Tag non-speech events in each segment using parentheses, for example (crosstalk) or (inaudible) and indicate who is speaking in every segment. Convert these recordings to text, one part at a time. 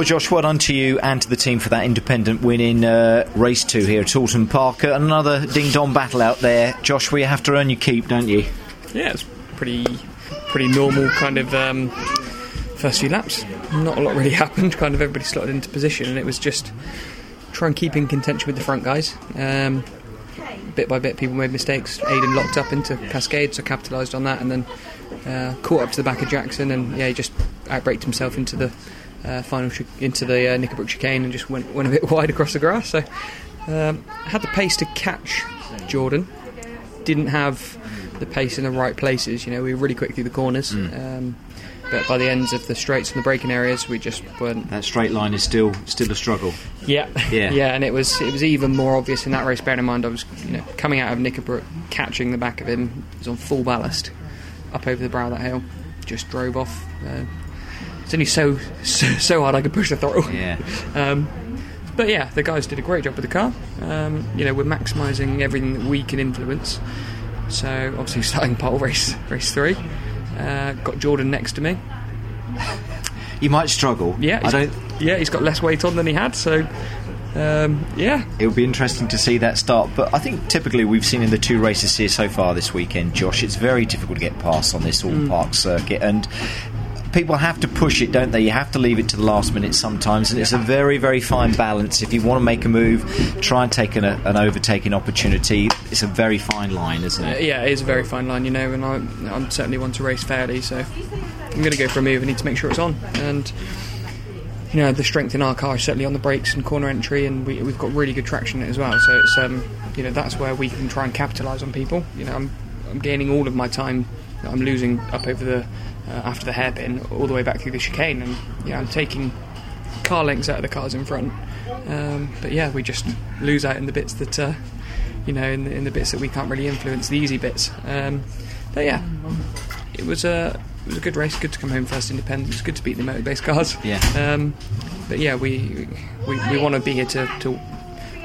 Speaker 1: Well, Josh, well done to you and to the team for that independent win in uh, race two here at Oulton Park. Another ding dong battle out there. Josh, you have to earn your keep, don't you?
Speaker 2: Yeah, it's pretty pretty normal kind of um, first few laps. Not a lot really (laughs) happened. Kind of everybody slotted into position, and it was just try and keep in contention with the front guys. Um, bit by bit, people made mistakes. Aiden locked up into Cascade, so capitalised on that, and then uh, caught up to the back of Jackson, and yeah, he just outbraked himself into the uh, final ch- into the uh, Knickerbrook chicane and just went went a bit (laughs) wide across the grass. So um, had the pace to catch Jordan. Didn't have the pace in the right places. You know, we were really quick through the corners. Um, but by the ends of the straights and the braking areas, we just weren't.
Speaker 1: That straight line is still still a struggle.
Speaker 2: Yeah, (laughs)
Speaker 1: Yeah.
Speaker 2: yeah, and it was it was even more obvious in that race. Bearing in mind, I was you know coming out of Knickerbrook, catching the back of him. He was on full ballast, up over the brow of that hill. Just drove off. Uh, it's only so, so so hard I could push the throttle.
Speaker 1: Yeah. (laughs)
Speaker 2: Um, but yeah, the guys did a great job with the car. Um, you know, we're maximising everything that we can influence. So obviously, (laughs) starting pole race race three, uh, got Jordan next to me.
Speaker 1: You might struggle.
Speaker 2: Yeah,
Speaker 1: I don't.
Speaker 2: Yeah, he's got less weight on than he had. So um, yeah,
Speaker 1: It will be interesting to see that start, but I think typically we've seen in the two races here so far this weekend, Josh, it's very difficult to get past on this all
Speaker 2: Mm.
Speaker 1: park circuit, and people have to push it, don't they? You have to leave it to the last minute sometimes, and it's a very, very fine balance. If you want to make a move, try and take an, an overtaking opportunity. It's a very fine line, isn't it?
Speaker 2: yeah, it is a very fine line, you know, and I, I'm certainly one to race fairly. So I'm going to go for a move. I need to make sure it's on, and you know, the strength in our car is certainly on the brakes and corner entry, and we, we've got really good traction in it as well. So it's um, you know, that's where we can try and capitalise on people. You know, I'm, I'm gaining all of my time that I'm losing up over the uh, after the hairpin all the way back through the chicane, and you know, I'm taking car lengths out of the cars in front. Um, but yeah, we just lose out in the bits that, uh, you know, in the, in the bits that we can't really influence, the easy bits. Um, but yeah, it was a it was a good race. Good to come home first independent. It's good to beat the Motorbase cars.
Speaker 1: Yeah.
Speaker 2: Um, but yeah, we we, we want to be here to, to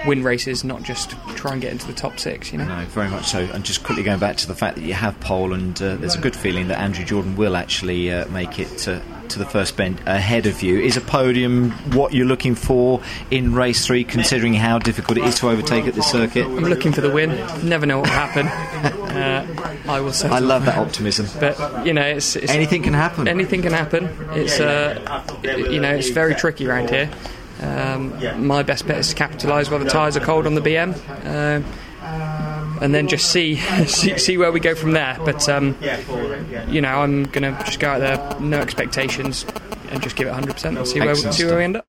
Speaker 2: win races, not just try and get into the top six. You know.
Speaker 1: No, very much so. And just quickly going back to the fact that you have pole, and uh, there's a good feeling that Andrew Jordan will actually uh, make it to, to the first bend ahead of you. Is a podium what you're looking for in race three, considering how difficult it is to overtake at this circuit?
Speaker 2: I'm looking for the win. Never know what will happen. uh, I will.
Speaker 1: say.
Speaker 2: I
Speaker 1: love that optimism.
Speaker 2: But you know, it's, it's
Speaker 1: Anything can happen.
Speaker 2: anything can happen. It's uh, you know, it's very tricky around here. Um, my best bet is to capitalise while the tyres are cold on the BM, uh, and then just see, (laughs) see see where we go from there. But um, you know, I'm gonna just go out there, no expectations, and just give it 100 percent and see where see where we end up.